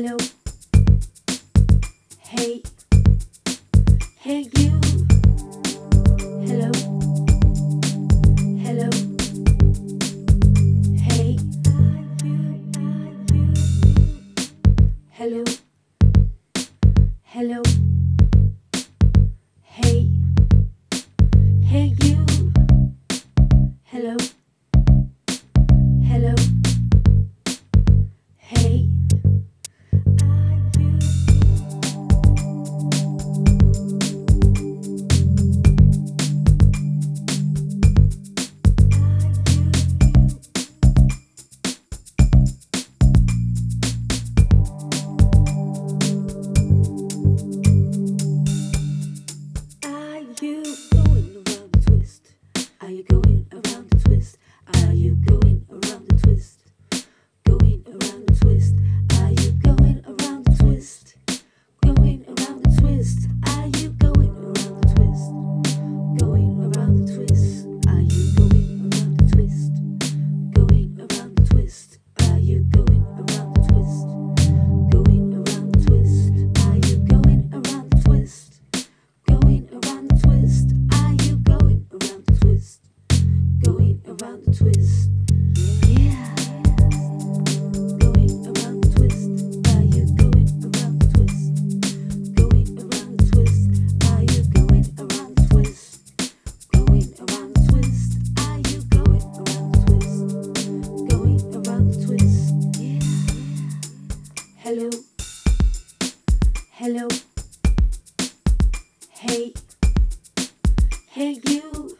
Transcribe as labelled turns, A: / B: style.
A: Hello. Hey. Hey, you. Hello. Hello. Hey. Hello. Hello. used. Hello. Hello. Hey. Hey, you.